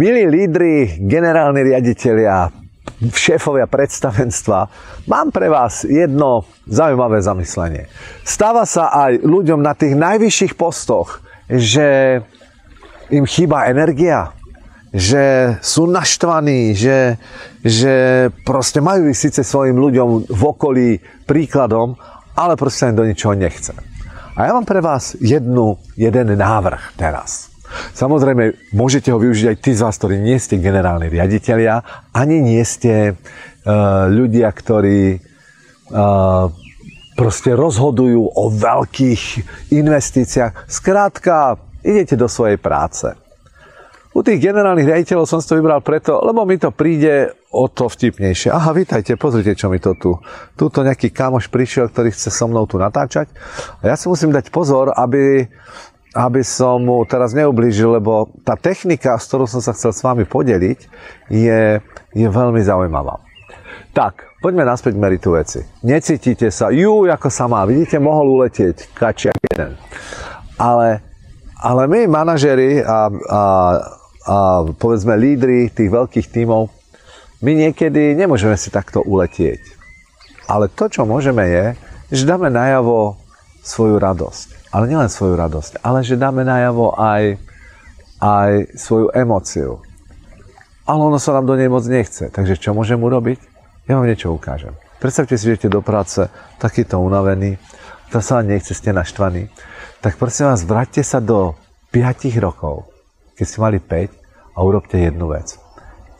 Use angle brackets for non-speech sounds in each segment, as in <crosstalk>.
Milí lídry, generálni riaditeľia, šéfovia predstavenstva, mám pre vás jedno zaujímavé zamyslenie. Stáva sa aj ľuďom na tých najvyšších postoch, že im chýba energia, že sú naštvaní, že, že proste majú ísť síce svojim ľuďom v okolí príkladom, ale proste sa im do ničoho nechce. A ja mám pre vás jednu, jeden návrh teraz. Samozrejme, môžete ho využiť aj tí z vás, ktorí nie ste generálni riaditeľia, ani nie ste uh, ľudia, ktorí uh, proste rozhodujú o veľkých investíciách. Skrátka, idete do svojej práce. U tých generálnych riaditeľov som si to vybral preto, lebo mi to príde o to vtipnejšie. Aha, vítajte, pozrite, čo mi to tu. Tuto nejaký kamoš prišiel, ktorý chce so mnou tu natáčať. A ja si musím dať pozor, aby aby som mu teraz neublížil, lebo tá technika, s ktorou som sa chcel s vami podeliť, je, je veľmi zaujímavá. Tak, poďme naspäť k meritu veci. Necítite sa, ju, ako sa má, vidíte, mohol uletieť kačiak jeden. Ale, ale my, manažeri a, a, a povedzme lídry tých veľkých tímov, my niekedy nemôžeme si takto uletieť. Ale to, čo môžeme je, že dáme najavo svoju radosť ale nielen svoju radosť, ale že dáme najavo aj, aj svoju emóciu. Ale ono sa nám do nej moc nechce. Takže čo môžem urobiť? Ja vám niečo ukážem. Predstavte si, že idete do práce takýto unavený, to sa vám nechce, ste naštvaní. Tak prosím vás, vráťte sa do 5 rokov, keď ste mali 5 a urobte jednu vec.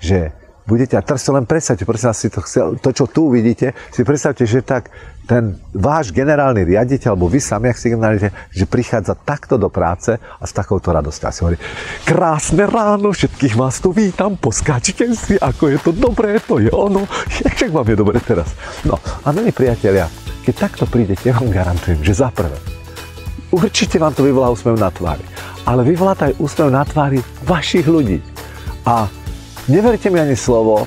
Že budete, a teraz si len predstavte, prosím si to, to, čo tu vidíte, si predstavte, že tak ten váš generálny riaditeľ, alebo vy sami, ak si generálne, že prichádza takto do práce a s takouto radosťou. A si hovorí, krásne ráno, všetkých vás tu vítam, poskáčite si, ako je to dobré, to je ono. <laughs> Jak vám je dobre teraz? No, a milí priatelia, keď takto prídete, ja vám garantujem, že za prvé, určite vám to vyvolá úsmev na tvári, ale vyvolá to aj úsmev na tvári vašich ľudí. A Neverte mi ani slovo,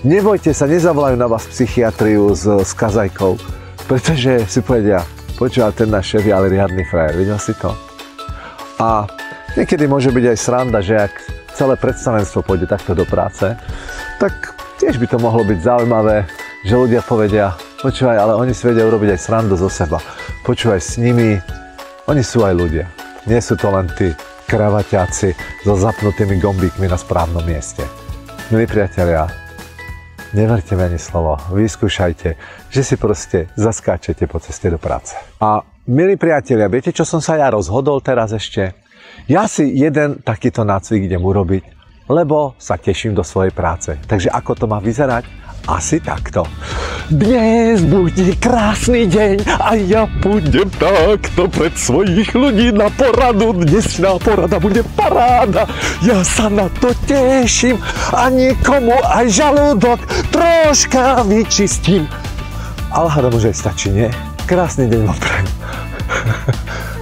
nebojte sa, nezavolajú na vás psychiatriu s, s kazajkou, pretože si povedia, počúva, ten náš šéf je ale riadny frajer, videl si to? A niekedy môže byť aj sranda, že ak celé predstavenstvo pôjde takto do práce, tak tiež by to mohlo byť zaujímavé, že ľudia povedia, počúvaj, ale oni si vedia urobiť aj srandu zo seba. Počúvaj, s nimi, oni sú aj ľudia. Nie sú to len tí kravaťáci so zapnutými gombíkmi na správnom mieste. Milí priatelia, neverte mi ani slovo, vyskúšajte, že si proste zaskáčete po ceste do práce. A milí priatelia, viete, čo som sa ja rozhodol teraz ešte? Ja si jeden takýto nácvik idem urobiť, lebo sa teším do svojej práce. Takže ako to má vyzerať? Asi takto. Dnes bude krásny deň a ja pôjdem takto pred svojich ľudí na poradu. Dnešná porada bude paráda. Ja sa na to teším a nikomu aj žalúdok troška vyčistím. Ale hádam aj stačí, nie? Krásny deň vám prajem. <laughs>